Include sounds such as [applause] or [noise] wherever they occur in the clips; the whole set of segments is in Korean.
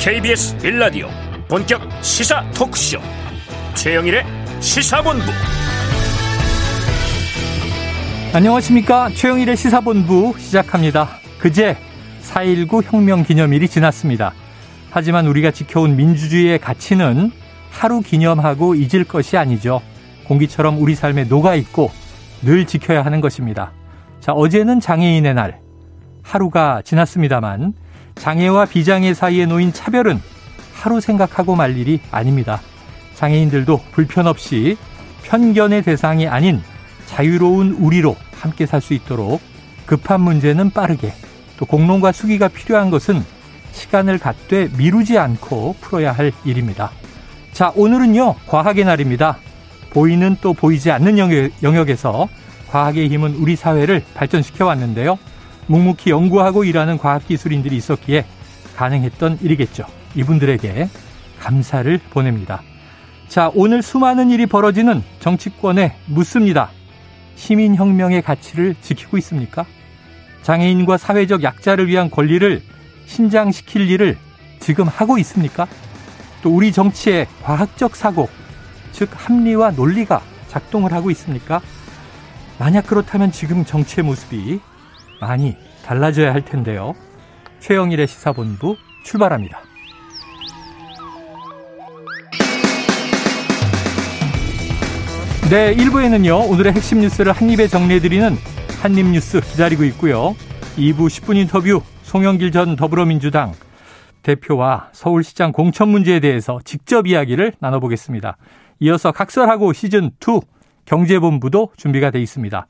KBS 빌라디오 본격 시사 토크쇼. 최영일의 시사본부. 안녕하십니까? 최영일의 시사본부 시작합니다. 그제 4.19 혁명 기념일이 지났습니다. 하지만 우리가 지켜온 민주주의의 가치는 하루 기념하고 잊을 것이 아니죠. 공기처럼 우리 삶에 녹아있고 늘 지켜야 하는 것입니다. 자 어제는 장애인의 날. 하루가 지났습니다만 장애와 비장애 사이에 놓인 차별은 하루 생각하고 말 일이 아닙니다. 장애인들도 불편 없이 편견의 대상이 아닌 자유로운 우리로 함께 살 수 있도록 급한 문제는 빠르게 또 공론과 수기가 필요한 것은 시간을 갖되 미루지 않고 풀어야 할 일입니다. 자, 오늘은요, 과학의 날입니다. 보이는 또 보이지 않는 영역, 에서 과학의 힘은 우리 사회를 발전시켜 왔는데요. 묵묵히 연구하고 일하는 과학기술인들이 있었기에 가능했던 일이겠죠. 이분들에게 감사를 보냅니다. 자, 오늘 수많은 일이 벌어지는 정치권에 묻습니다. 시민혁명의 가치를 지키고 있습니까? 장애인과 사회적 약자를 위한 권리를 신장시킬 일을 지금 하고 있습니까? 또 우리 정치의 과학적 사고, 즉 합리와 논리가 작동을 하고 있습니까? 만약 그렇다면 지금 정치의 모습이 많이 달라져야 할 텐데요. 최영일의 시사본부 출발합니다. 네, 1부에는요, 오늘의 핵심 뉴스를 한입에 정리해드리는 한입뉴스 기다리고 있고요. 2부 10분 인터뷰, 송영길 전 더불어민주당 대표와 서울시장 공천 문제에 대해서 직접 이야기를 나눠보겠습니다. 이어서 각설하고 시즌2 경제본부도 준비가 돼 있습니다.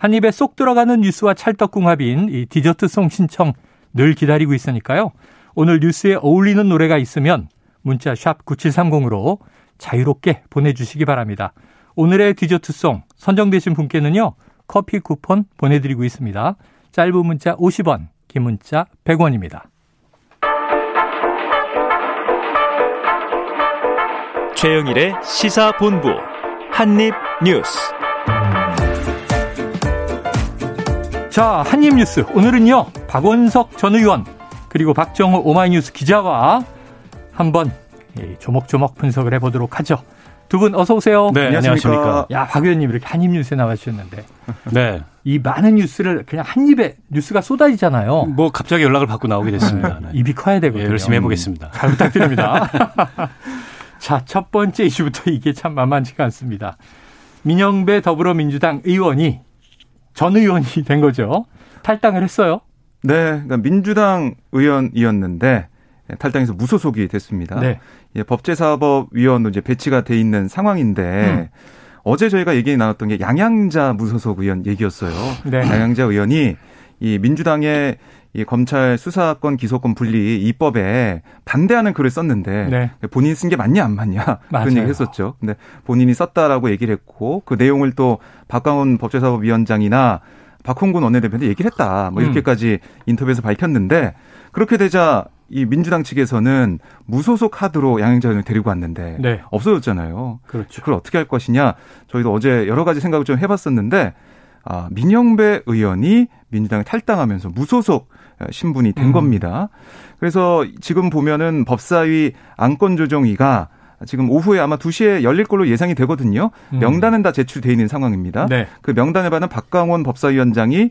한 입에 쏙 들어가는 뉴스와 찰떡궁합인 이 디저트송 신청 늘 기다리고 있으니까요. 오늘 뉴스에 어울리는 노래가 있으면 문자 샵 9730으로 자유롭게 보내주시기 바랍니다. 오늘의 디저트송 선정되신 분께는요. 커피 쿠폰 보내드리고 있습니다. 짧은 문자 50원, 긴 문자 100원입니다. 최영일의 시사본부 한입뉴스 자, 한입뉴스. 오늘은요, 박원석 전 의원, 그리고 박정호 오마이뉴스 기자와 한번 조목조목 분석을 해보도록 하죠. 두 분 어서 오세요. 네, 안녕하십니까. 야, 박 의원님 이렇게 한입 뉴스에 나와주셨는데. [laughs] 네. 이 많은 뉴스를 그냥 한 입에 뉴스가 쏟아지잖아요. 뭐 갑자기 연락을 받고 나오게 됐습니다. 네. [laughs] 입이 커야 되거든요. 네, 열심히 해보겠습니다. 잘 부탁드립니다. [laughs] 자, 첫 번째 이슈부터 이게 참 만만치가 않습니다. 민영배 더불어민주당 의원이 전 의원이 [laughs] 된 거죠. 탈당을 했어요. 네, 그러니까 민주당 의원이었는데 탈당해서 무소속이 됐습니다. 네. 예, 법제사법위원으로 이제 배치가 돼 있는 상황인데 음. 어제 저희가 얘기 나눴던 게 양양자 무소속 의원 얘기였어요. 네. 양양자 의원이 이 민주당의 이 검찰 수사권 기소권 분리 입법에 반대하는 글을 썼는데 네. 본인이 쓴 게 맞냐 안 맞냐 맞아요. 그런 얘기 했었죠. 근데 본인이 썼다라고 얘기를 했고 그 내용을 또 박광훈 법제사법위원장이나 박홍근 원내대표한테 얘기를 했다. 뭐 음. 이렇게까지 음. 인터뷰에서 밝혔는데 그렇게 되자 이 민주당 측에서는 무소속 카드로 양행자 의원을 데리고 왔는데 네. 없어졌잖아요. 그렇죠. 그걸 어떻게 할 것이냐 저희도 어제 여러 가지 생각을 좀 해봤었는데 아, 민영배 의원이 민주당에 탈당하면서 무소속 신분이 된 음. 겁니다. 그래서 지금 보면은 법사위 안건조정위가 지금 오후에 아마 2시에 열릴 걸로 예상이 되거든요. 음. 명단은 다 제출돼 있는 상황입니다. 네. 그 명단에 받은 박강원 법사위원장이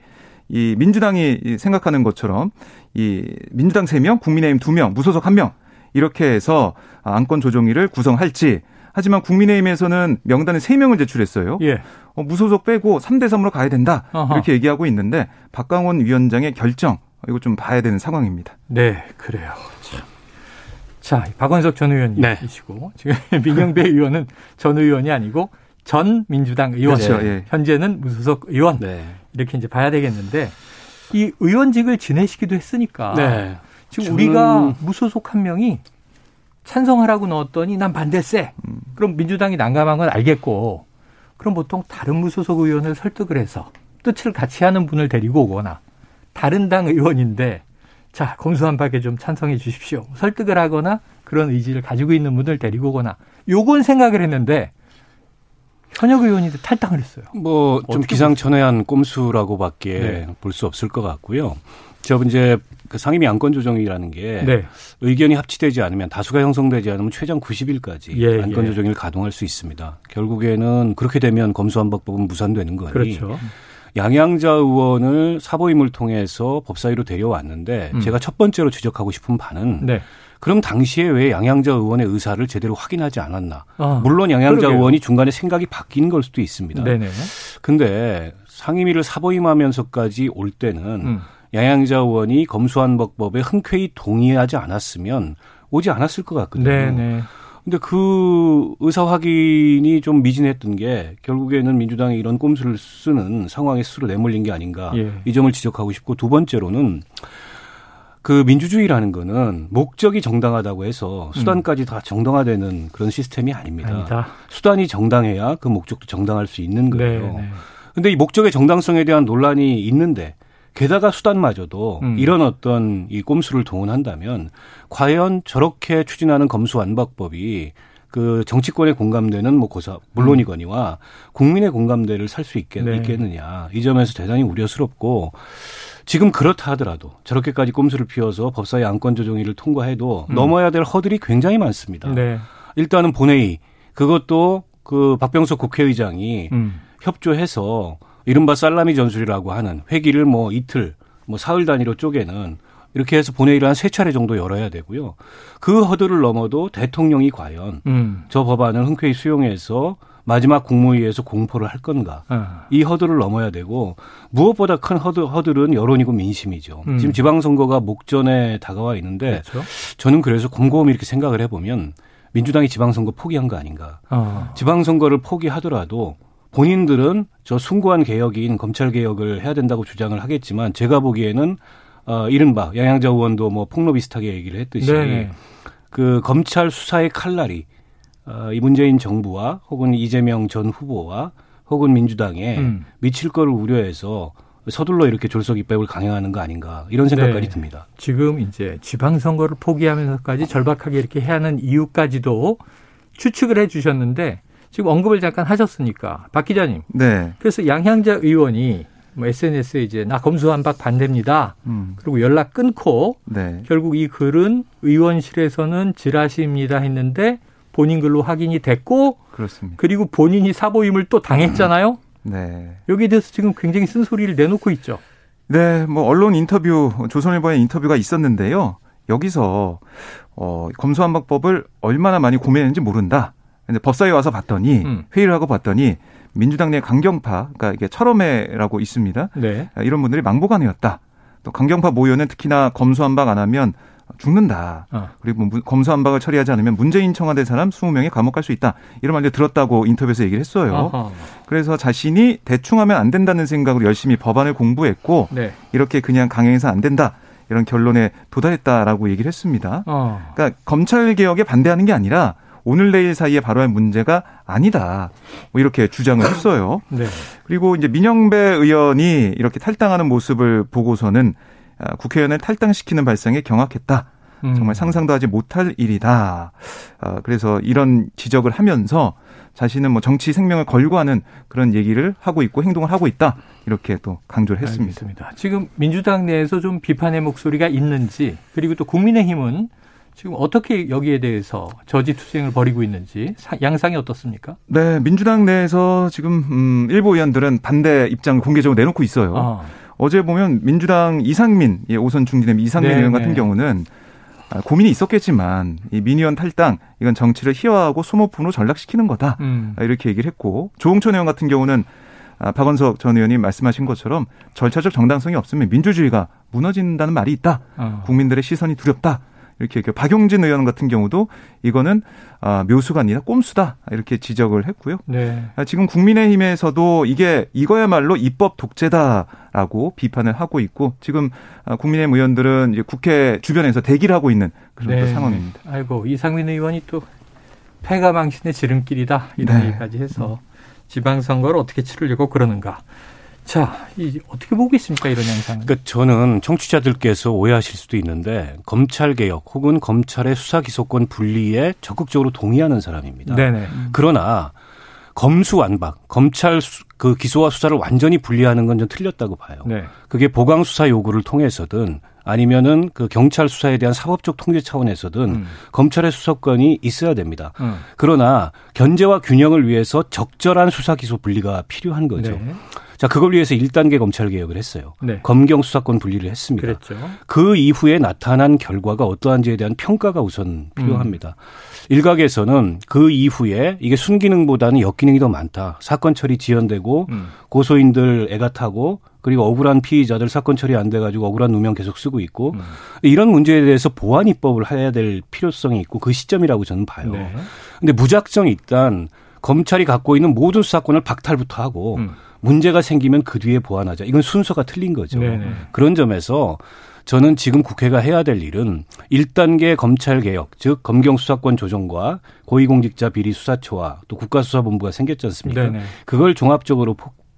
이 민주당이 생각하는 것처럼 이 민주당 3명, 국민의힘 2명, 무소속 1명 이렇게 해서 안건 조정위를 구성할지 하지만 국민의힘에서는 명단에 3명을 제출했어요. 예. 어, 무소속 빼고 3대 3으로 가야 된다. 어허. 이렇게 얘기하고 있는데 박강원 위원장의 결정 이거 좀 봐야 되는 상황입니다. 네, 그래요. 참. 자, 박원석 전 의원이시고 네. 지금 [laughs] 민영배 의원은 전 의원이 아니고 전 민주당 의원. 그렇죠, 예. 현재는 무소속 의원. 네. 이렇게 이제 봐야 되겠는데 이 의원직을 지내시기도 했으니까 네. 지금 저는... 우리가 무소속 한 명이 찬성하라고 넣었더니 난 반대세. 음. 그럼 민주당이 난감한 건 알겠고 그럼 보통 다른 무소속 의원을 설득을 해서 뜻을 같이 하는 분을 데리고 오거나 다른 당 의원인데 자 검수 한 박에 좀 찬성해 주십시오. 설득을 하거나 그런 의지를 가지고 있는 분을 데리고 오거나 요건 생각을 했는데 현역 의원이 탈당을 했어요. 뭐 좀 기상천외한 꼼수라고밖에 네. 볼수 없을 것 같고요. 저 이제 그 상임위 안건 조정이라는 게 네. 의견이 합치되지 않으면 다수가 형성되지 않으면 최장 90일까지 예, 안건 예. 조정을 가동할 수 있습니다. 결국에는 그렇게 되면 검수안박법은 무산되는 거니 그렇죠. 양양자 의원을 사보임을 통해서 법사위로 데려왔는데 음. 제가 첫 번째로 지적하고 싶은 바는 네. 그럼 당시에 왜 양양자 의원의 의사를 제대로 확인하지 않았나? 아, 물론 양양자 그러게요. 의원이 중간에 생각이 바뀐 걸 수도 있습니다. 네네. 근데 상임위를 사보임하면서까지 올 때는 음. 양양자 의원이 검수안박법에 흔쾌히 동의하지 않았으면 오지 않았을 것 같거든요. 네네. 근데 그 의사 확인이 좀 미진했던 게 결국에는 민주당이 이런 꼼수를 쓰는 상황에 스스로 내몰린 게 아닌가 예. 이 점을 지적하고 싶고 두 번째로는 그 민주주의라는 거는 목적이 정당하다고 해서 수단까지 음. 다 정당화되는 그런 시스템이 아닙니다. 아니다. 수단이 정당해야 그 목적도 정당할 수 있는 거예요. 네, 네. 근데 이 목적의 정당성에 대한 논란이 있는데 게다가 수단마저도 음. 이런 어떤 이 꼼수를 동원한다면 과연 저렇게 추진하는 검수 완박법이 그 정치권의 공감대는 뭐 고사 물론이거니와 국민의 공감대를 살 수 있겠, 네. 있겠느냐 이 점에서 대단히 우려스럽고 지금 그렇다 하더라도 저렇게까지 꼼수를 피워서 법사위 안건 조정위를 통과해도 음. 넘어야 될 허들이 굉장히 많습니다. 네. 일단은 본회의 그것도 그 박병석 국회의장이 음. 협조해서 이른바 살라미 전술이라고 하는 회기를 뭐 이틀, 뭐 사흘 단위로 쪼개는 이렇게 해서 본회의를 한 세 차례 정도 열어야 되고요. 그 허들을 넘어도 대통령이 과연 음. 저 법안을 흔쾌히 수용해서 마지막 국무회의에서 공포를 할 건가. 아. 이 허들을 넘어야 되고 무엇보다 큰 허들, 허들은 여론이고 민심이죠. 음. 지금 지방선거가 목전에 다가와 있는데 그렇죠. 저는 그래서 곰곰이 이렇게 생각을 해보면 민주당이 지방선거 포기한 거 아닌가. 아. 지방선거를 포기하더라도 본인들은 저 숭고한 개혁인 검찰 개혁을 해야 된다고 주장을 하겠지만 제가 보기에는 어 이른바 양양자 의원도 뭐 폭로 비슷하게 얘기를 했듯이 네네. 그 검찰 수사의 칼날이 어, 이 문재인 정부와 혹은 이재명 전 후보와 혹은 민주당에 음. 미칠 거를 우려해서 서둘러 이렇게 졸속 입법을 강행하는 거 아닌가 이런 생각까지 네. 듭니다. 지금 이제 지방선거를 포기하면서까지 절박하게 이렇게 해야 하는 이유까지도 추측을 해 주셨는데 지금 언급을 잠깐 하셨으니까 박 기자님. 네. 그래서 양향자 의원이 뭐 SNS에 이제 나 검수한박 반대입니다. 음. 그리고 연락 끊고 네. 결국 이 글은 의원실에서는 지라시입니다 했는데 본인 글로 확인이 됐고 그렇습니다. 그리고 본인이 사보임을 또 당했잖아요. 네. 여기에 대해서 지금 굉장히 쓴소리를 내놓고 있죠. 네, 뭐 언론 인터뷰 조선일보의 인터뷰가 있었는데요. 여기서 어 검수한박법을 얼마나 많이 고민했는지 모른다. 근데 법사위 와서 봤더니 음. 회의를 하고 봤더니 민주당 내 강경파, 그러니까 이게 철험회라고 있습니다. 네. 이런 분들이 망보관이었다. 또 강경파 모여는 특히나 검수한박 안 하면 죽는다. 어. 그리고 검수한박을 처리하지 않으면 문재인 청와대 사람 20명이 감옥 갈 수 있다. 이런 말들 들었다고 인터뷰에서 얘기를 했어요. 어허. 그래서 자신이 대충 하면 안 된다는 생각으로 열심히 법안을 공부했고 네. 이렇게 그냥 강행해서 안 된다. 이런 결론에 도달했다라고 얘기를 했습니다. 어. 그러니까 검찰 개혁에 반대하는 게 아니라 오늘 내일 사이에 바로 할 문제가 아니다. 뭐 이렇게 주장을 [coughs] 했어요. 네. 그리고 이제 민영배 의원이 이렇게 탈당하는 모습을 보고서는 아, 국회의원을 탈당시키는 발상에 경악했다. 음. 정말 상상도 하지 못할 일이다. 아, 그래서 이런 지적을 하면서 자신은 뭐 정치 생명을 걸고 하는 그런 얘기를 하고 있고 행동을 하고 있다. 이렇게 또 강조를 했습니다. 알겠습니다. 지금 민주당 내에서 좀 비판의 목소리가 있는지 그리고 또 국민의힘은 지금 어떻게 여기에 대해서 저지 투쟁을 벌이고 있는지 양상이 어떻습니까? 네, 민주당 내에서 지금 음, 일부 의원들은 반대 입장을 공개적으로 내놓고 있어요. 아. 어제 보면 민주당 이상민 예, 오선 중진의 이상민 네, 의원 같은 네. 경우는 아, 고민이 있었겠지만 이 민의원 탈당 이건 정치를 희화하고 소모품으로 전락시키는 거다 음. 아, 이렇게 얘기를 했고 조홍천 의원 같은 경우는 아, 박원석 전 의원이 말씀하신 것처럼 절차적 정당성이 없으면 민주주의가 무너진다는 말이 있다. 어. 국민들의 시선이 두렵다. 이렇게 박용진 의원 같은 경우도 이거는 아, 묘수가 아니라 꼼수다 이렇게 지적을 했고요. 네. 아, 지금 국민의힘에서도 이게 이거야말로 입법 독재다라고 비판을 하고 있고 지금 아, 국민의힘 의원들은 이제 국회 주변에서 대기를 하고 있는 그런 네. 상황입니다. 아이고 이상민 의원이 또 패가 망신의 지름길이다 이런 네. 얘기까지 해서 지방선거를 어떻게 치르려고 그러는가. 자, 이 어떻게 보고 있습니까 이런 양상? 그러니까 저는 청취자들께서 오해하실 수도 있는데 검찰 개혁 혹은 검찰의 수사 기소권 분리에 적극적으로 동의하는 사람입니다. 네네. 그러나 검수완박, 검찰 수, 그 기소와 수사를 완전히 분리하는 건 좀 틀렸다고 봐요. 네. 그게 보강 수사 요구를 통해서든 아니면은 그 경찰 수사에 대한 사법적 통제 차원에서든 음. 검찰의 수사권이 있어야 됩니다. 음. 그러나 견제와 균형을 위해서 적절한 수사 기소 분리가 필요한 거죠. 네. 자, 그걸 위해서 1단계 검찰 개혁을 했어요. 네. 검경 수사권 분리를 했습니다. 그랬죠. 그 이후에 나타난 결과가 어떠한지에 대한 평가가 우선 필요합니다. 음. 일각에서는 그 이후에 이게 순기능보다는 역기능이 더 많다. 사건 처리 지연되고 음. 고소인들 애가 타고 그리고 억울한 피의자들 사건 처리 안 돼가지고 억울한 누명 계속 쓰고 있고 음. 이런 문제에 대해서 보안 입법을 해야 될 필요성이 있고 그 시점이라고 저는 봐요. 네. 근데 무작정 일단 검찰이 갖고 있는 모든 수사권을 박탈부터 하고 음. 문제가 생기면 그 뒤에 보완하자. 이건 순서가 틀린 거죠. 네네. 그런 점에서 저는 지금 국회가 해야 될 일은 1단계 검찰 개혁, 즉 검경 수사권 조정과 고위공직자 비리 수사처와 또 국가수사본부가 생겼지 않습니까? 네네. 그걸 종합적으로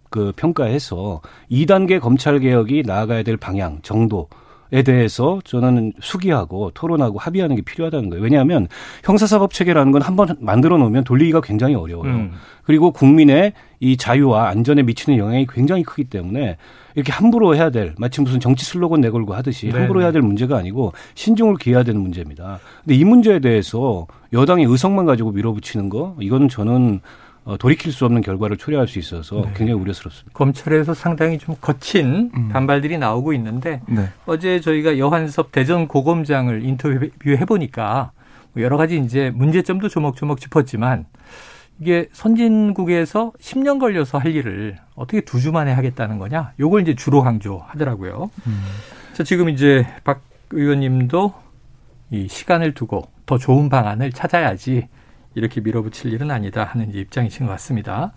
그 평가해서 2단계 검찰 개혁이 나아가야 될 방향, 정도 에 대해서 저는 수기하고 토론하고 합의하는 게 필요하다는 거예요. 왜냐하면 형사사법 체계라는 건 한번 만들어 놓으면 돌리기가 굉장히 어려워요. 음. 그리고 국민의 이 자유와 안전에 미치는 영향이 굉장히 크기 때문에 이렇게 함부로 해야 될 마치 무슨 정치 슬로건 내걸고 하듯이 네네. 함부로 해야 될 문제가 아니고 신중을 기해야 되는 문제입니다. 근데 이 문제에 대해서 여당이 의석만 가지고 밀어붙이는 거 이거는 저는 어, 돌이킬 수 없는 결과를 초래할 수 있어서 네. 굉장히 우려스럽습니다. 검찰에서 상당히 좀 거친 음. 반발들이 나오고 있는데 네. 어제 저희가 여한섭 대전 고검장을 인터뷰해 보니까 뭐 여러 가지 이제 문제점도 조목조목 짚었지만 이게 선진국에서 10년 걸려서 할 일을 어떻게 두 주 만에 하겠다는 거냐? 요걸 이제 주로 강조하더라고요. 음. 자, 지금 이제 박 의원님도 이 시간을 두고 더 좋은 방안을 찾아야지 이렇게 밀어붙일 일은 아니다 하는 입장이신 것 같습니다.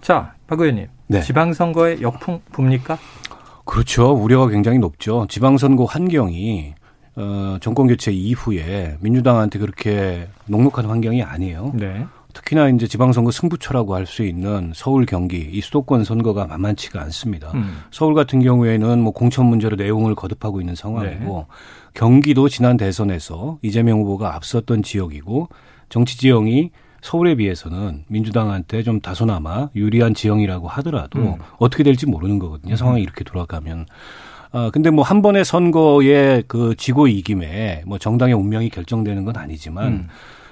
자, 박 의원님. 네. 지방선거의 역풍 봅니까? 그렇죠. 우려가 굉장히 높죠. 지방선거 환경이 어, 정권 교체 이후에 민주당한테 그렇게 녹록한 환경이 아니에요. 네. 특히나 이제 지방선거 승부처라고 할 수 있는 서울, 경기 이 수도권 선거가 만만치가 않습니다. 음. 서울 같은 경우에는 뭐 공천 문제로 내용을 거듭하고 있는 상황이고 네. 경기도 지난 대선에서 이재명 후보가 앞섰던 지역이고 정치 지형이 서울에 비해서는 민주당한테 좀 다소나마 유리한 지형이라고 하더라도 음. 어떻게 될지 모르는 거거든요. 음. 상황이 이렇게 돌아가면. 아, 근데 뭐 한 번의 선거에 그 지고 이김에 뭐 정당의 운명이 결정되는 건 아니지만 음.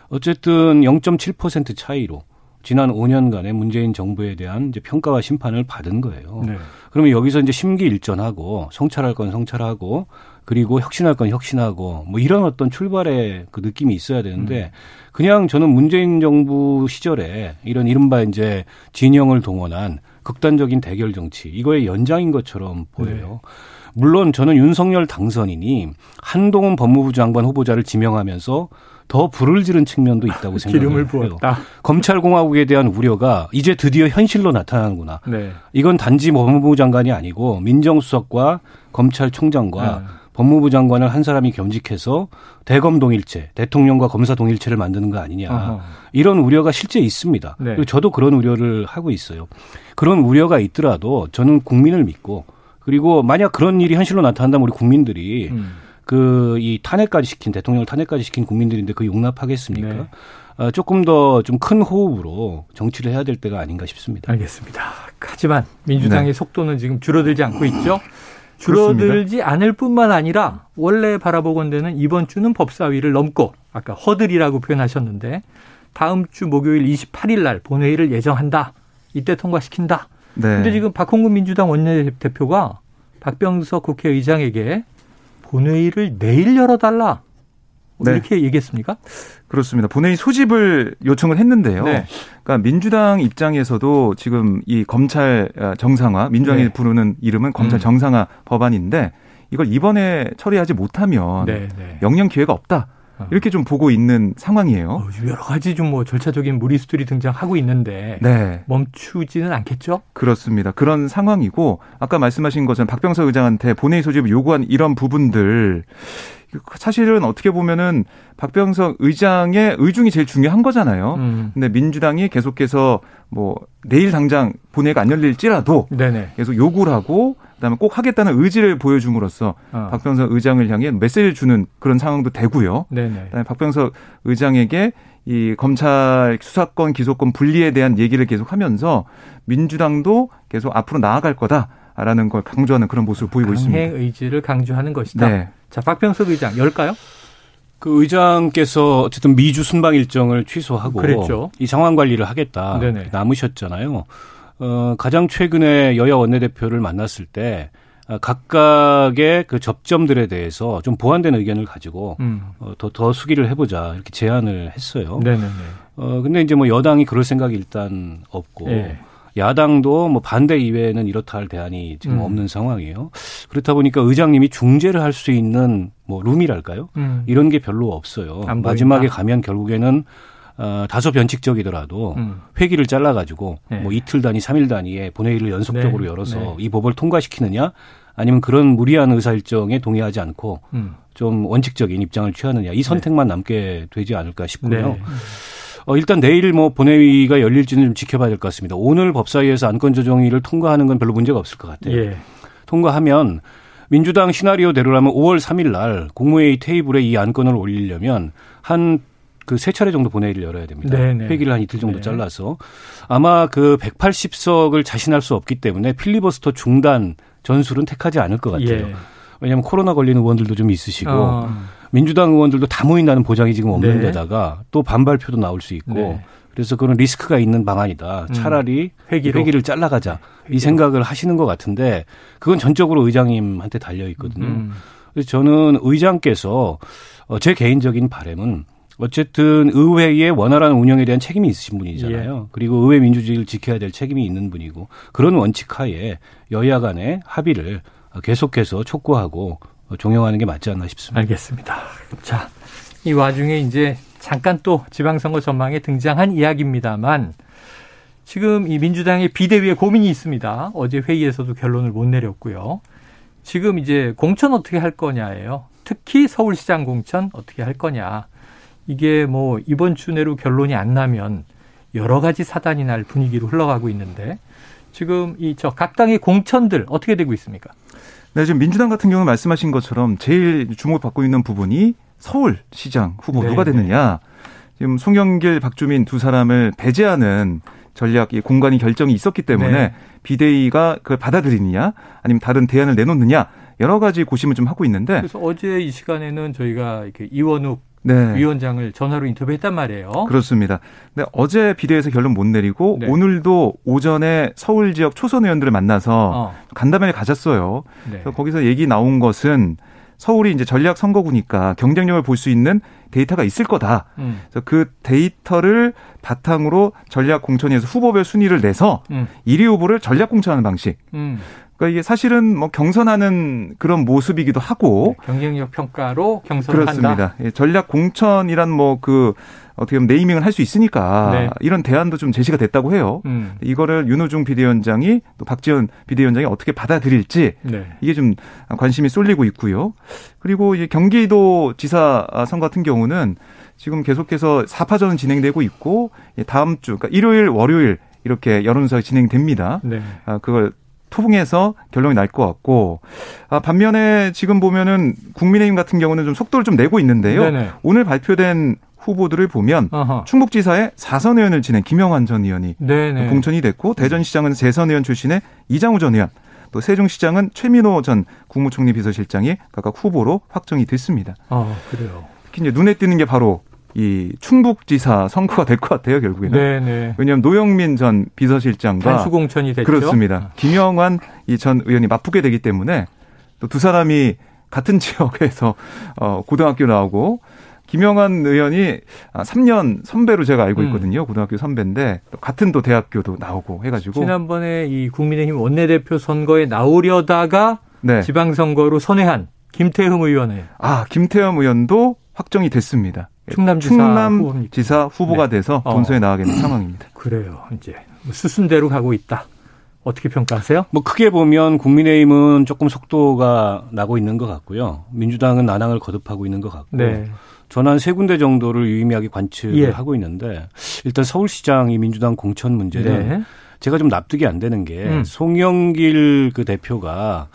어쨌든 0.7% 차이로 지난 5년간의 문재인 정부에 대한 이제 평가와 심판을 받은 거예요. 네. 그러면 여기서 이제 심기일전하고 성찰할 건 성찰하고 그리고 혁신할 건 혁신하고 뭐 이런 어떤 출발의 그 느낌이 있어야 되는데 음. 그냥 저는 문재인 정부 시절에 이런 이른바 이제 진영을 동원한 극단적인 대결 정치 이거의 연장인 것처럼 보여요. 네. 물론 저는 윤석열 당선인이 한동훈 법무부 장관 후보자를 지명하면서 더 불을 지른 측면도 있다고 [laughs] 생각해요. 부었다. 검찰공화국에 대한 우려가 이제 드디어 현실로 나타나는구나. 네. 이건 단지 법무부 장관이 아니고 민정수석과 검찰총장과 네. 법무부 장관을 한 사람이 겸직해서 대검 동일체, 대통령과 검사 동일체를 만드는 거 아니냐. 어허. 이런 우려가 실제 있습니다. 네. 그리고 저도 그런 우려를 하고 있어요. 그런 우려가 있더라도 저는 국민을 믿고 그리고 만약 그런 일이 현실로 나타난다면 우리 국민들이 음. 그 이 탄핵까지 시킨 대통령을 탄핵까지 시킨 국민들인데 그 용납하겠습니까? 네. 어, 조금 더 좀 큰 호흡으로 정치를 해야 될 때가 아닌가 싶습니다. 알겠습니다. 하지만 민주당의 네. 속도는 지금 줄어들지 않고 있죠. 줄어들지 않을 뿐만 아니라 원래 바라보건 되는 이번 주는 법사위를 넘고 아까 허들이라고 표현하셨는데 다음 주 목요일 28일 날 본회의를 예정한다. 이때 통과시킨다. 네. 근데 지금 박홍근 민주당 원내대표가 박병석 국회의장에게 본회의를 내일 열어달라. 네. 이렇게 얘기했습니까? 그렇습니다. 본회의 소집을 요청을 했는데요. 네. 그러니까 민주당 입장에서도 지금 이 검찰 아, 정상화, 민주당이 네. 부르는 이름은 검찰 음. 정상화 음. 법안인데 이걸 이번에 처리하지 못하면 네, 네. 영영 기회가 없다. 어. 이렇게 좀 보고 있는 상황이에요. 어, 여러 가지 좀 뭐 절차적인 무리수들이 등장하고 있는데 네. 멈추지는 않겠죠? 그렇습니다. 그런 상황이고 아까 말씀하신 것처럼 박병석 의장한테 본회의 소집을 요구한 이런 부분들 사실은 어떻게 보면은 박병석 의장의 의중이 제일 중요한 거잖아요. 음. 근데 민주당이 계속해서 뭐 내일 당장 본회의가 안 열릴지라도 네네. 계속 요구를 하고 그다음에 꼭 하겠다는 의지를 보여줌으로써 어. 박병석 의장을 향해 메시지를 주는 그런 상황도 되고요. 네네. 그다음에 박병석 의장에게 이 검찰 수사권 기소권 분리에 대한 얘기를 계속하면서 민주당도 계속 앞으로 나아갈 거다. 있다라는 걸 강조하는 그런 모습을 보이고 있습니다. 강행 의지를 강조하는 것이다. 네. 자, 박병석 의장 열까요? 그 의장께서 어쨌든 미주 순방 일정을 취소하고 그랬죠. 이 상황 관리를 하겠다 네네. 남으셨잖아요. 어, 가장 최근에 여야 원내대표를 만났을 때 어, 각각의 그 접점들에 대해서 좀 보완된 의견을 가지고 음. 어, 더, 더 수기를 해보자 이렇게 제안을 했어요. 네네네. 어, 근데 이제 뭐 여당이 그럴 생각이 일단 없고 네. 야당도 뭐 반대 이외에는 이렇다 할 대안이 지금 음. 없는 상황이에요. 그렇다 보니까 의장님이 중재를 할 수 있는 뭐 룸이랄까요? 음. 이런 게 별로 없어요. 마지막에 가면 결국에는 어, 다소 변칙적이더라도 음. 회기를 잘라가지고 네. 뭐 이틀 단위, 삼일 단위에 본회의를 연속적으로 네. 열어서 네. 이 법을 통과시키느냐 아니면 그런 무리한 의사 일정에 동의하지 않고 음. 좀 원칙적인 입장을 취하느냐 이 선택만 네. 남게 되지 않을까 싶고요. 네. 어, 일단 내일 뭐 본회의가 열릴지는 좀 지켜봐야 될 것 같습니다. 오늘 법사위에서 안건 조정위를 통과하는 건 별로 문제가 없을 것 같아요. 예. 통과하면 민주당 시나리오대로라면 5월 3일 날 국무회의 테이블에 이 안건을 올리려면 한 그 세 차례 정도 본회의를 열어야 됩니다. 네네. 회기를 한 이틀 정도 네. 잘라서 아마 그 180석을 자신할 수 없기 때문에 필리버스터 중단 전술은 택하지 않을 것 같아요. 예. 왜냐하면 코로나 걸린 의원들도 좀 있으시고 어. 민주당 의원들도 다 모인다는 보장이 지금 없는 네. 데다가 또 반발표도 나올 수 있고 네. 그래서 그런 리스크가 있는 방안이다. 음. 차라리 음. 회기로. 회기를 잘라가자 회기로. 이 생각을 하시는 것 같은데 그건 전적으로 의장님한테 달려 있거든요. 음. 그래서 저는 의장께서 어, 제 개인적인 바램은 어쨌든 의회의 원활한 운영에 대한 책임이 있으신 분이잖아요. 예. 그리고 의회 민주주의를 지켜야 될 책임이 있는 분이고 그런 원칙 하에 여야 간의 합의를 계속해서 촉구하고 종용하는 게 맞지 않나 싶습니다. 알겠습니다. 자, 이 와중에 이제 잠깐 또 지방선거 전망에 등장한 이야기입니다만 지금 이 민주당의 비대위에 고민이 있습니다. 어제 회의에서도 결론을 못 내렸고요. 지금 이제 공천 어떻게 할 거냐예요. 특히 서울시장 공천 어떻게 할 거냐. 이게 뭐 이번 주 내로 결론이 안 나면 여러 가지 사단이 날 분위기로 흘러가고 있는데 지금 이 저 각 당의 공천들 어떻게 되고 있습니까? 네, 지금 민주당 같은 경우 말씀하신 것처럼 제일 주목을 받고 있는 부분이 서울시장 후보 네, 누가 되느냐. 네. 지금 송영길, 박주민 두 사람을 배제하는 전략 공간이 결정이 있었기 때문에 네. 비대위가 그걸 받아들이느냐 아니면 다른 대안을 내놓느냐 여러 가지 고심을 좀 하고 있는데 그래서 어제 이 시간에는 저희가 이렇게 이원욱 네. 위원장을 전화로 인터뷰했단 말이에요. 그렇습니다. 근데 어제 비대위에서 결론 못 내리고 네. 오늘도 오전에 서울 지역 초선 의원들을 만나서 어. 간담회를 가졌어요. 네. 그래서 거기서 얘기 나온 것은 서울이 이제 전략 선거구니까 경쟁력을 볼 수 있는 데이터가 있을 거다. 음. 그래서 그 데이터를 바탕으로 전략 공천에서 후보별 순위를 내서 음. 1위 후보를 전략 공천하는 방식. 음. 그러니까 이게 사실은 뭐 경선하는 그런 모습이기도 하고 네, 경쟁력 평가로 경선을 그렇습니다. 한다. 예, 전략 공천이란 뭐 그 어떻게 보면 네이밍을 할 수 있으니까 네. 이런 대안도 좀 제시가 됐다고 해요. 음. 이거를 윤호중 비대위원장이 또 박지원 비대위원장이 어떻게 받아들일지 네. 이게 좀 관심이 쏠리고 있고요. 그리고 이제 경기도 지사 선 같은 경우는 지금 계속해서 사파전 진행되고 있고 다음 주 그러니까 일요일 월요일 이렇게 여론조사 진행됩니다. 네. 아, 그걸 토붕해서 결론이 날 것 같고 아, 반면에 지금 보면은 국민의힘 같은 경우는 좀 속도를 좀 내고 있는데요. 네네. 오늘 발표된 후보들을 보면 아하. 충북지사에 4선 의원을 지낸 김영환 전 의원이 네네. 공천이 됐고 대전시장은 재선 의원 출신의 이장우 전 의원 또 세종시장은 최민호 전 국무총리 비서실장이 각각 후보로 확정이 됐습니다. 아 그래요. 특히 이제 눈에 띄는 게 바로 이 충북지사 선거가 될 것 같아요 결국에는. 네네. 왜냐하면 노영민 전 비서실장과 수공천이 됐죠. 그렇습니다. 김영환 이 전 의원이 맞붙게 되기 때문에 또 두 사람이 같은 [laughs] 지역에서 어 고등학교 나오고 김영환 의원이 3년 선배로 제가 알고 음. 있거든요. 음. 고등학교 선배인데 같은 또 대학교도 나오고 해가지고 지난번에 이 국민의힘 원내대표 선거에 나오려다가 네. 지방선거로 선회한 김태흠 의원에 아 김태흠 의원도 확정이 됐습니다. 충남지사, 충남 지사 후보가 네. 돼서 어. 본선에 어. 나가게 된 상황입니다. [clears throat] 그래요. 이제 수순대로 가고 있다. 어떻게 평가하세요? 뭐 크게 보면 국민의힘은 조금 속도가 나고 있는 것 같고요. 민주당은 난항을 거듭하고 있는 것 같고. 네. 저는 한세 군데 정도를 유의미하게 관측을 예. 하고 있는데 일단 서울시장이 민주당 공천 문제는 네. 제가 좀 납득이 안 되는 게 음. 송영길 그 대표가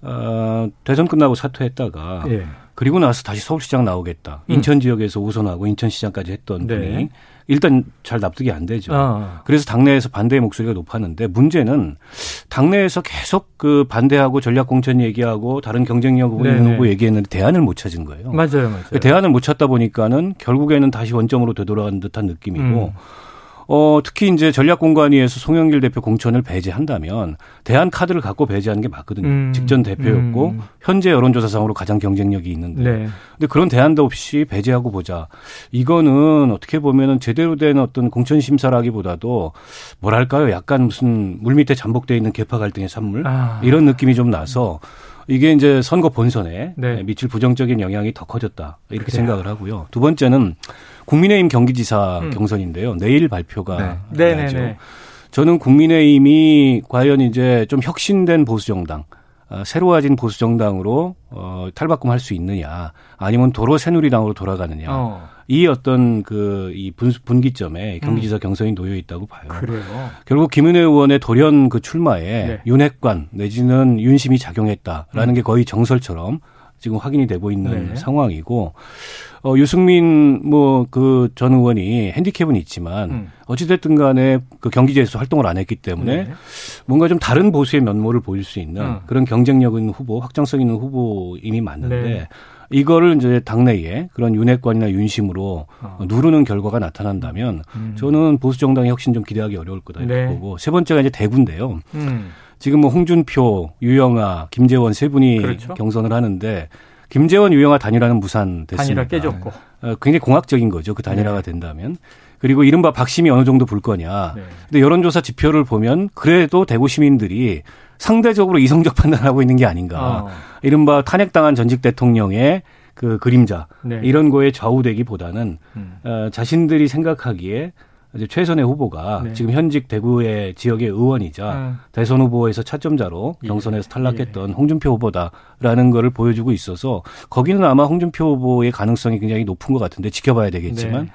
어, 대선 끝나고 사퇴했다가 예. 그리고 나서 다시 서울시장 나오겠다. 음. 인천 지역에서 우선하고 인천시장까지 했던 네. 분이 일단 잘 납득이 안 되죠. 어. 그래서 당내에서 반대의 목소리가 높았는데 문제는 당내에서 계속 그 반대하고 전략 공천 얘기하고 다른 경쟁력 있는 후보 얘기했는데 대안을 못 찾은 거예요. 맞아요, 맞아요. 대안을 못 찾다 보니까는 결국에는 다시 원점으로 되돌아간 듯한 느낌이고 음. 어, 특히 이제 전략공관위에서 송영길 대표 공천을 배제한다면 대안 카드를 갖고 배제하는 게 맞거든요. 음. 직전 대표였고 음. 현재 여론조사상으로 가장 경쟁력이 있는데. 네. 근데 그런 대안도 없이 배제하고 보자. 이거는 어떻게 보면은 제대로 된 어떤 공천 심사라기보다도 뭐랄까요? 약간 무슨 물밑에 잠복돼 있는 개파 갈등의 산물 아. 이런 느낌이 좀 나서 이게 이제 선거 본선에 네. 미칠 부정적인 영향이 더 커졌다 이렇게 그래요. 생각을 하고요. 두 번째는 국민의힘 경기지사 음. 경선인데요. 내일 발표가 네. 나죠. 저는 국민의힘이 과연 이제 좀 혁신된 보수 정당 어, 새로워진 보수 정당으로 어, 탈바꿈할 수 있느냐 아니면 도로 새누리당으로 돌아가느냐 어. 이 어떤 그 이 분기점에 경기지사 음. 경선이 놓여 있다고 봐요. 그래요. 결국 김은혜 의원의 돌연 그 출마에 네. 윤핵관 내지는 윤심이 작용했다라는 음. 게 거의 정설처럼 지금 확인이 되고 있는 네. 상황이고 어, 유승민 뭐 그 전 의원이 핸디캡은 있지만 음. 어찌됐든 간에 그 경기지에서 활동을 안 했기 때문에 네. 뭔가 좀 다른 보수의 면모를 보일 수 있는 음. 그런 경쟁력 있는 후보, 확장성 있는 후보임이 맞는데 네. 이거를 이제 당내에 그런 윤핵관이나 윤심으로 어. 누르는 결과가 나타난다면 음. 저는 보수 정당의 혁신 좀 기대하기 어려울 거다 이렇게 네. 보고 세 번째가 이제 대구인데요. 음. 지금 뭐 홍준표, 유영아, 김재원 세 분이 그렇죠. 경선을 하는데 김재원, 유영아 단일화는 무산됐습니다. 단일화 깨졌고. 어, 굉장히 공학적인 거죠. 그 단일화가 네. 된다면. 그리고 이른바 박심이 어느 정도 불 거냐. 네. 근데 여론조사 지표를 보면 그래도 대구 시민들이 상대적으로 이성적 판단하고 있는 게 아닌가. 어. 이른바 탄핵당한 전직 대통령의 그 그림자 네. 이런 거에 좌우되기보다는 음. 어, 자신들이 생각하기에 이제 최선의 후보가 네. 지금 현직 대구의 지역의 의원이자 음. 대선 후보에서 차점자로 예. 경선에서 탈락했던 예. 홍준표 후보다라는 거를 보여주고 있어서 거기는 아마 홍준표 후보의 가능성이 굉장히 높은 것 같은데 지켜봐야 되겠지만 네.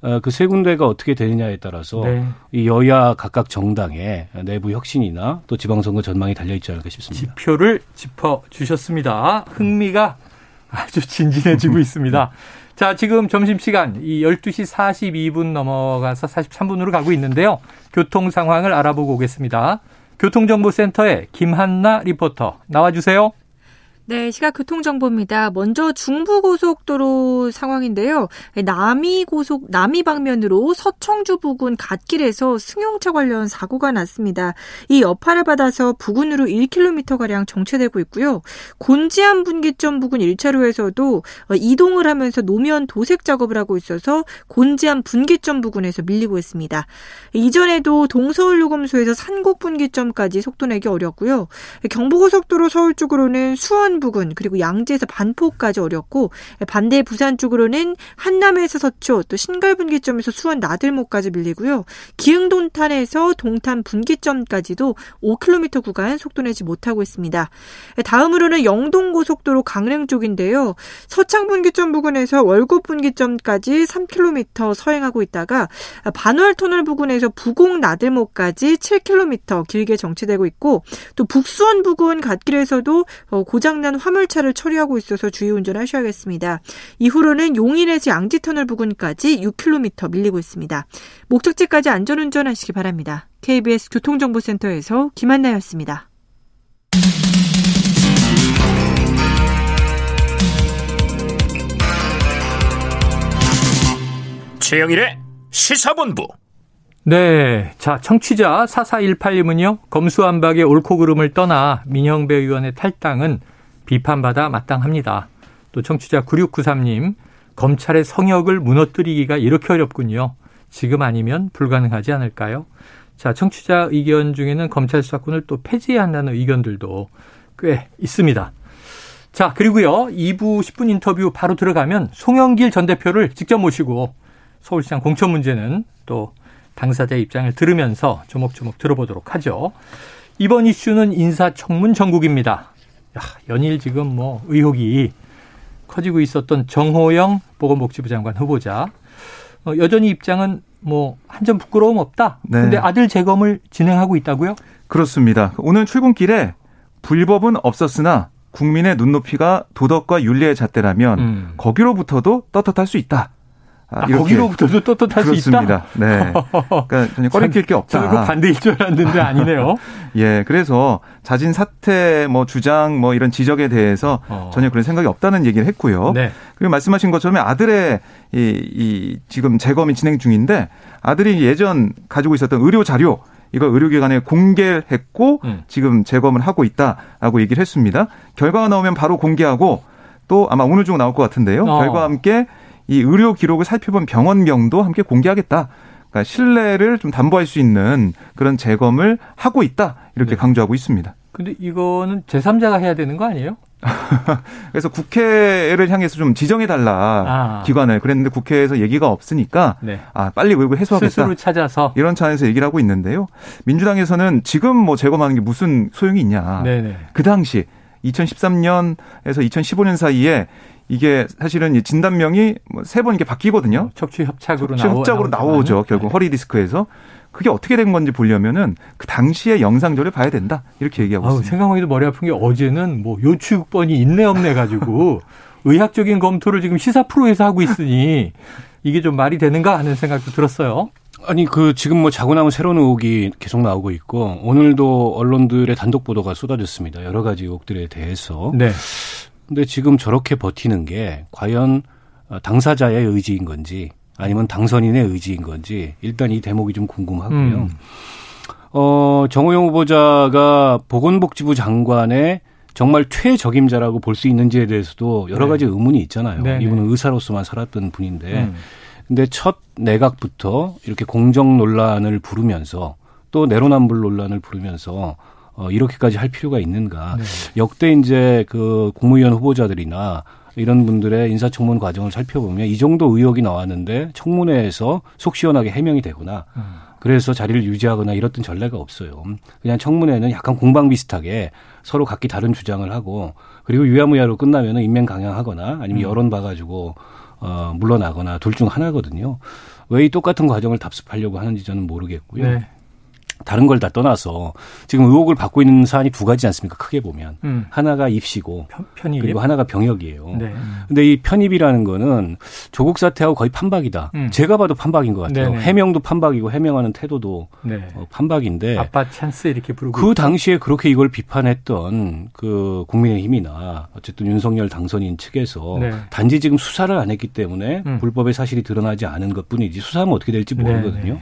어, 그세 군데가 어떻게 되느냐에 따라서 네. 이 여야 각각 정당의 내부 혁신이나 또 지방선거 전망이 달려 있지 않을까 싶습니다. 지표를 짚어 주셨습니다. 흥미가 아주 진진해지고 [laughs] 있습니다. 자, 지금 점심시간 이 12시 42분 넘어가서 43분으로 가고 있는데요. 교통 상황을 알아보고 오겠습니다. 교통정보센터의 김한나 리포터 나와주세요. 네, 시각 교통정보입니다. 먼저 중부고속도로 상황인데요. 남이고속, 남이 방면으로 서청주 부근 갓길에서 승용차 관련 사고가 났습니다. 이 여파를 받아서 부근으로 1km가량 정체되고 있고요. 곤지암 분기점 부근 1차로에서도 이동을 하면서 노면 도색 작업을 하고 있어서 곤지암 분기점 부근에서 밀리고 있습니다. 이전에도 동서울 요금소에서 산곡 분기점까지 속도 내기 어렵고요. 경부고속도로 서울 쪽으로는 수원 부근 그리고 양재에서 반포까지 어렵고 반대 부산 쪽으로는 한남에서 서초 또 신갈 분기점에서 수원 나들목까지 밀리고요. 기흥 동탄에서 동탄 분기점까지도 5km 구간 속도 내지 못하고 있습니다. 다음으로는 영동 고속도로 강릉 쪽인데요. 서창 분기점 부근에서 월곡 분기점까지 3km 서행하고 있다가 반월 터널 부근에서 부곡 나들목까지 7km 길게 정체되고 있고 또 북수원 부근 갓길에서도 고장난 관련 화물차를 처리하고 있어서 주의 운전하셔야겠습니다. 이후로는 용인에서 양지터널 부근까지 6km 밀리고 있습니다. 목적지까지 안전운전하시기 바랍니다. KBS 교통정보센터에서 김한나였습니다. 최영일의 시사본부. 네. 자, 청취자 4418님은요, 검수안박의 옳고 그름을 떠나 민영배 의원의 탈당은 비판받아 마땅합니다. 또 청취자 9693님, 검찰의 성역을 무너뜨리기가 이렇게 어렵군요. 지금 아니면 불가능하지 않을까요? 자, 청취자 의견 중에는 검찰 수사권을 또 폐지해야 한다는 의견들도 꽤 있습니다. 자, 그리고요. 2부 10분 인터뷰 바로 들어가면 송영길 전 대표를 직접 모시고 서울시장 공천 문제는 또 당사자 입장을 들으면서 조목조목 들어보도록 하죠. 이번 이슈는 인사청문 전국입니다. 야, 연일 지금 뭐 의혹이 커지고 있었던 정호영 보건복지부 장관 후보자 어, 여전히 입장은 뭐 한 점 부끄러움 없다. 네. 근데 아들 재검을 진행하고 있다고요? 그렇습니다. 오늘 출근길에 불법은 없었으나 국민의 눈높이가 도덕과 윤리의 잣대라면 음. 거기로부터도 떳떳할 수 있다. 아, 거기로부터도 떳떳할 수 있다. 그렇습니다. 네. [laughs] 그러니까 전혀 꺼리낄 게 없다. 저는 그 반대일 줄 알았는데 아니네요. [laughs] 예, 그래서 자진 사퇴, 뭐 주장, 뭐 이런 지적에 대해서 어. 전혀 그런 생각이 없다는 얘기를 했고요. 네. 그리고 말씀하신 것처럼 아들의 이, 이 지금 재검이 진행 중인데 아들이 예전 가지고 있었던 의료 자료 이걸 의료기관에 공개했고 음. 지금 재검을 하고 있다라고 얘기를 했습니다. 결과가 나오면 바로 공개하고 또 아마 오늘 중 나올 것 같은데요. 어. 결과와 함께 이 의료 기록을 살펴본 병원명도 함께 공개하겠다. 그러니까 신뢰를 좀 담보할 수 있는 그런 재검을 하고 있다. 이렇게 네. 강조하고 있습니다. 근데 이거는 제3자가 해야 되는 거 아니에요? [laughs] 그래서 국회를 향해서 좀 지정해 달라 아. 기관을 그랬는데 국회에서 얘기가 없으니까 네. 아 빨리 의혹을 해소하겠다. 스스로 찾아서 이런 차원에서 얘기를 하고 있는데요. 민주당에서는 지금 뭐 재검하는 게 무슨 소용이 있냐. 네네. 그 당시 2013년에서 2015년 사이에 이게 사실은 진단명이 뭐 세 번 이렇게 바뀌거든요. 어, 척추 협착으로 척추 협착으로 나오, 나오죠. 결국 네. 허리 디스크에서 그게 어떻게 된 건지 보려면은 그 당시의 영상들을 봐야 된다 이렇게 얘기하고 아우, 있습니다. 생각하기도 머리 아픈 게 어제는 뭐 요추육번이 있네 없네 가지고 [laughs] 의학적인 검토를 지금 시사 프로에서 하고 있으니 이게 좀 말이 되는가 하는 생각도 들었어요. 아니 그 지금 뭐 자고 나온 새로운 의혹이 계속 나오고 있고 오늘도 언론들의 단독 보도가 쏟아졌습니다. 여러 가지 의혹들에 대해서. 네. 근데 지금 저렇게 버티는 게 과연 당사자의 의지인 건지 아니면 당선인의 의지인 건지 일단 이 대목이 좀 궁금하고요. 음. 어, 정호영 후보자가 보건복지부 장관의 정말 최적임자라고 볼 수 있는지에 대해서도 여러 네. 가지 의문이 있잖아요. 네, 네 이분은 의사로서만 살았던 분인데. 음. 근데 첫 내각부터 이렇게 공정 논란을 부르면서 또 내로남불 논란을 부르면서 어, 이렇게까지 할 필요가 있는가. 네. 역대 이제 그 국무위원 후보자들이나 이런 분들의 인사청문 과정을 살펴보면 이 정도 의혹이 나왔는데 청문회에서 속 시원하게 해명이 되거나 음. 그래서 자리를 유지하거나 이랬던 전례가 없어요. 그냥 청문회는 약간 공방 비슷하게 서로 각기 다른 주장을 하고 그리고 유야무야로 끝나면은 인명 강양하거나 아니면 음. 여론 봐가지고 어 물러나거나 둘 중 하나거든요. 왜 이 똑같은 과정을 답습하려고 하는지 저는 모르겠고요. 네. 다른 걸 다 떠나서 지금 의혹을 받고 있는 사안이 두 가지 않습니까? 크게 보면 음. 하나가 입시고 편, 입 그리고 하나가 병역이에요. 네. 근데 이 편입이라는 거는 조국 사태하고 거의 판박이다. 음. 제가 봐도 판박인 것 같아요. 네네. 해명도 판박이고 해명하는 태도도 네. 어, 판박인데 아빠 찬스 이렇게 부르고 그 당시에 그렇게 이걸 비판했던 그 국민의힘이나 어쨌든 윤석열 당선인 측에서 네. 단지 지금 수사를 안 했기 때문에 음. 불법의 사실이 드러나지 않은 것뿐이지 수사하면 어떻게 될지 모르거든요.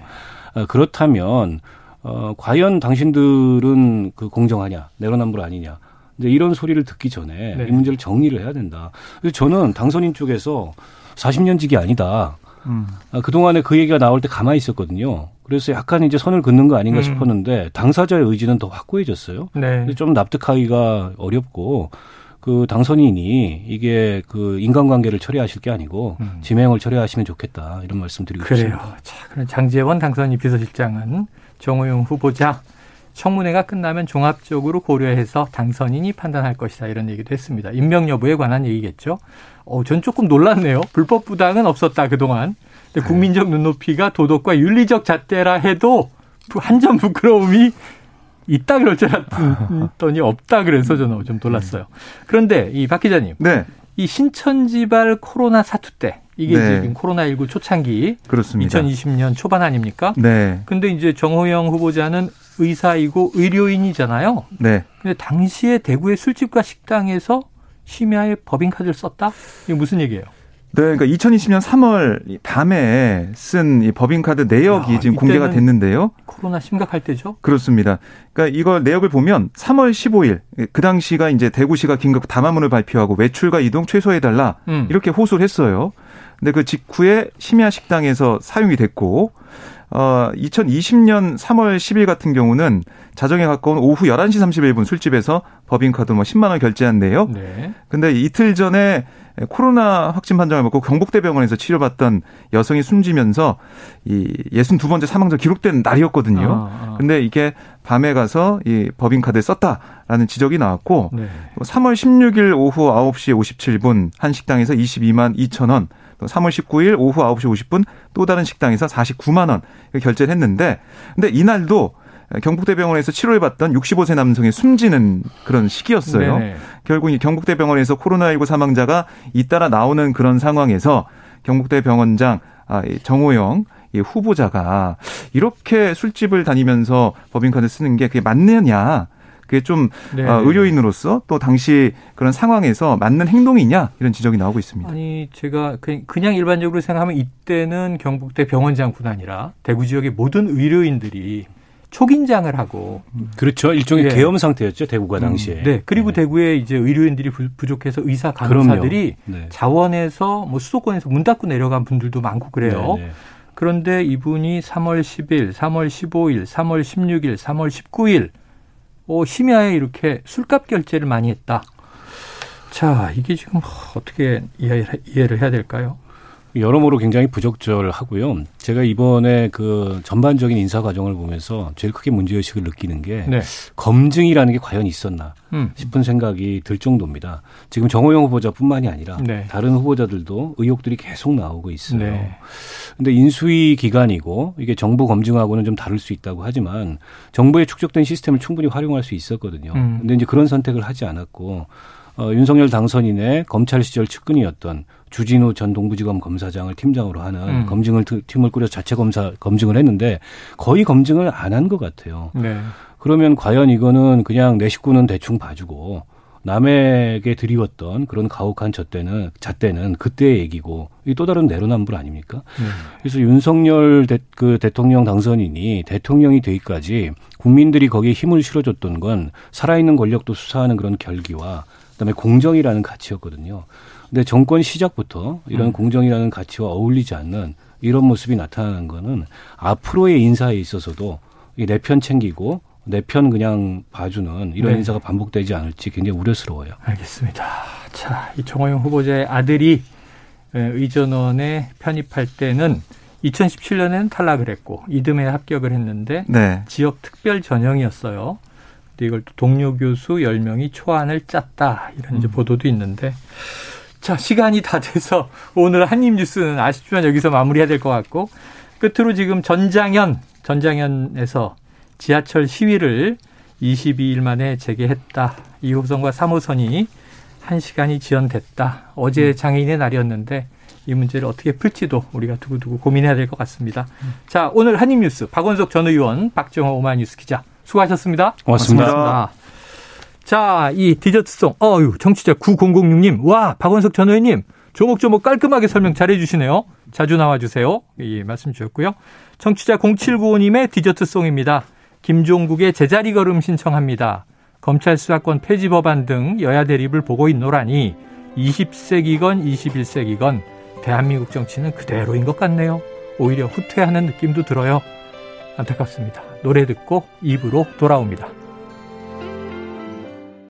어, 그렇다면 어, 과연 당신들은 그 공정하냐, 내로남불 아니냐. 이제 이런 소리를 듣기 전에 네. 이 문제를 정리를 해야 된다. 그래서 저는 당선인 쪽에서 40년 직이 아니다. 음. 아, 그동안에 그 얘기가 나올 때 가만히 있었거든요. 그래서 약간 이제 선을 긋는 거 아닌가 음. 싶었는데 당사자의 의지는 더 확고해졌어요. 네. 좀 납득하기가 어렵고 그 당선인이 이게 그 인간관계를 처리하실 게 아니고 음. 지명을 처리하시면 좋겠다 이런 말씀드리고 그래요. 싶습니다. 자, 그럼 장재원 당선인 비서실장은 정호영 후보자 청문회가 끝나면 종합적으로 고려해서 당선인이 판단할 것이다 이런 얘기도 했습니다. 임명 여부에 관한 얘기겠죠. 어, 전 조금 놀랐네요. 불법 부당은 없었다 그동안. 근데 네. 국민적 눈높이가 도덕과 윤리적 잣대라 해도 한 점 부끄러움이 있다 그럴 줄 알았더니 없다 그래서 저는 좀 놀랐어요. 그런데 이 박 기자님. 네. 이 신천지발 코로나 사투 때 이게 네. 지금 코로나19 초창기 그렇습니다. 2020년 초반 아닙니까? 네. 근데 이제 정호영 후보자는 의사이고 의료인이잖아요. 네. 근데 당시에 대구의 술집과 식당에서 심야에 법인카드를 썼다? 이게 무슨 얘기예요? 네, 그러니까 2020년 3월 밤에 쓴 이 법인카드 내역이 야, 지금 공개가 됐는데요. 코로나 심각할 때죠? 그렇습니다. 그러니까 이걸 내역을 보면 3월 15일 그 당시가 이제 대구시가 긴급 담화문을 발표하고 외출과 이동 최소해달라 음. 이렇게 호소를 했어요. 근데 그 직후에 심야 식당에서 사용이 됐고 어 2020년 3월 10일 같은 경우는 자정에 가까운 오후 11시 31분 술집에서 법인카드 뭐 10만 원 결제한 내역. 네. 근데 이틀 전에 코로나 확진 판정을 받고 경북대병원에서 치료받던 여성이 숨지면서 이 62번째 사망자 기록된 날이었거든요. 아, 아. 근데 이게 밤에 가서 이 법인카드에 썼다라는 지적이 나왔고 네. 3월 16일 오후 9시 57분 한 식당에서 22만 2천 원, 또 3월 19일 오후 9시 50분 또 다른 식당에서 49만 원 결제를 했는데 근데 이날도 경북대병원에서 치료를 받던 65세 남성이 숨지는 그런 시기였어요. 네네. 결국 이 경북대병원에서 코로나19 사망자가 잇따라 나오는 그런 상황에서 경북대병원장 아, 정호영 이 후보자가 이렇게 술집을 다니면서 법인카드 쓰는 게 그게 맞느냐 그게 좀 네. 어, 의료인으로서 또 당시 그런 상황에서 맞는 행동이냐 이런 지적이 나오고 있습니다. 아니 제가 그냥 일반적으로 생각하면 이때는 경북대 병원장뿐 아니라 대구 지역의 모든 의료인들이 초긴장을 하고 그렇죠 일종의 네. 계엄 상태였죠 대구가 당시에. 음, 네 그리고 네. 대구에 이제 의료인들이 부족해서 의사 간호사들이 네. 자원에서 뭐 수도권에서 문 닫고 내려간 분들도 많고 그래요. 네, 네. 그런데 이분이 3월 10일, 3월 15일, 3월 16일, 3월 19일 어, 심야에 이렇게 술값 결제를 많이 했다. 자, 이게 지금 어떻게 이해를 해야 될까요? 여러모로 굉장히 부적절하고요. 제가 이번에 그 전반적인 인사 과정을 보면서 제일 크게 문제의식을 느끼는 게 네. 검증이라는 게 과연 있었나 음. 싶은 생각이 들 정도입니다. 지금 정호영 후보자뿐만이 아니라 네. 다른 후보자들도 의혹들이 계속 나오고 있어요. 네. 근데 인수위 기간이고 이게 정부 검증하고는 좀 다를 수 있다고 하지만 정부에 축적된 시스템을 충분히 활용할 수 있었거든요. 음. 근데 이제 그런 선택을 하지 않았고 어, 윤석열 당선인의 검찰 시절 측근이었던 주진우 전 동부지검 검사장을 팀장으로 하는 음. 검증을 팀을 꾸려 자체 검사 검증을 했는데 거의 검증을 안 한 것 같아요. 네. 그러면 과연 이거는 그냥 내 식구는 대충 봐주고 남에게 드리웠던 그런 가혹한 잣대는 잣대는 그때의 얘기고 이 또 다른 내로남불 아닙니까? 음. 그래서 윤석열 대, 그 대통령 당선인이 대통령이 되기까지 국민들이 거기에 힘을 실어줬던 건 살아있는 권력도 수사하는 그런 결기와 그다음에 공정이라는 가치였거든요. 근데 정권 시작부터 이런 음. 공정이라는 가치와 어울리지 않는 이런 모습이 나타나는 거는 앞으로의 인사에 있어서도 내 편 챙기고 내 편 그냥 봐주는 이런 네. 인사가 반복되지 않을지 굉장히 우려스러워요. 알겠습니다. 자, 이 정호영 후보자의 아들이 의전원에 편입할 때는 2017년에는 탈락을 했고 이듬해 합격을 했는데 네. 지역 특별 전형이었어요. 이걸 또 동료 교수 10명이 초안을 짰다. 이런 이제 음. 보도도 있는데. 자, 시간이 다 돼서 [laughs] 오늘 한입 뉴스는 아쉽지만 여기서 마무리해야 될 것 같고 끝으로 지금 전장현, 전장현에서 지하철 시위를 22일 만에 재개했다. 2호선과 3호선이 1시간이 지연됐다. 어제 음. 장애인의 날이었는데 이 문제를 어떻게 풀지도 우리가 두고두고 고민해야 될 것 같습니다. 음. 자, 오늘 한입뉴스 박원석 전 의원, 박정호 오마이뉴스 기자 수고하셨습니다. 고맙습니다. 고맙습니다. 자, 이 디저트송. 어유, 정치자 9006님. 와, 박원석 전 의원님. 조목조목 깔끔하게 설명 잘해 주시네요. 자주 나와 주세요. 예, 말씀 주셨고요. 청취자 0795님의 디저트송입니다. 김종국의 제자리 걸음 신청합니다. 검찰 수사권 폐지 법안 등 여야 대립을 보고 있노라니 20세기건 21세기건 대한민국 정치는 그대로인 것 같네요. 오히려 후퇴하는 느낌도 들어요. 안타깝습니다. 노래 듣고 입으로 돌아옵니다.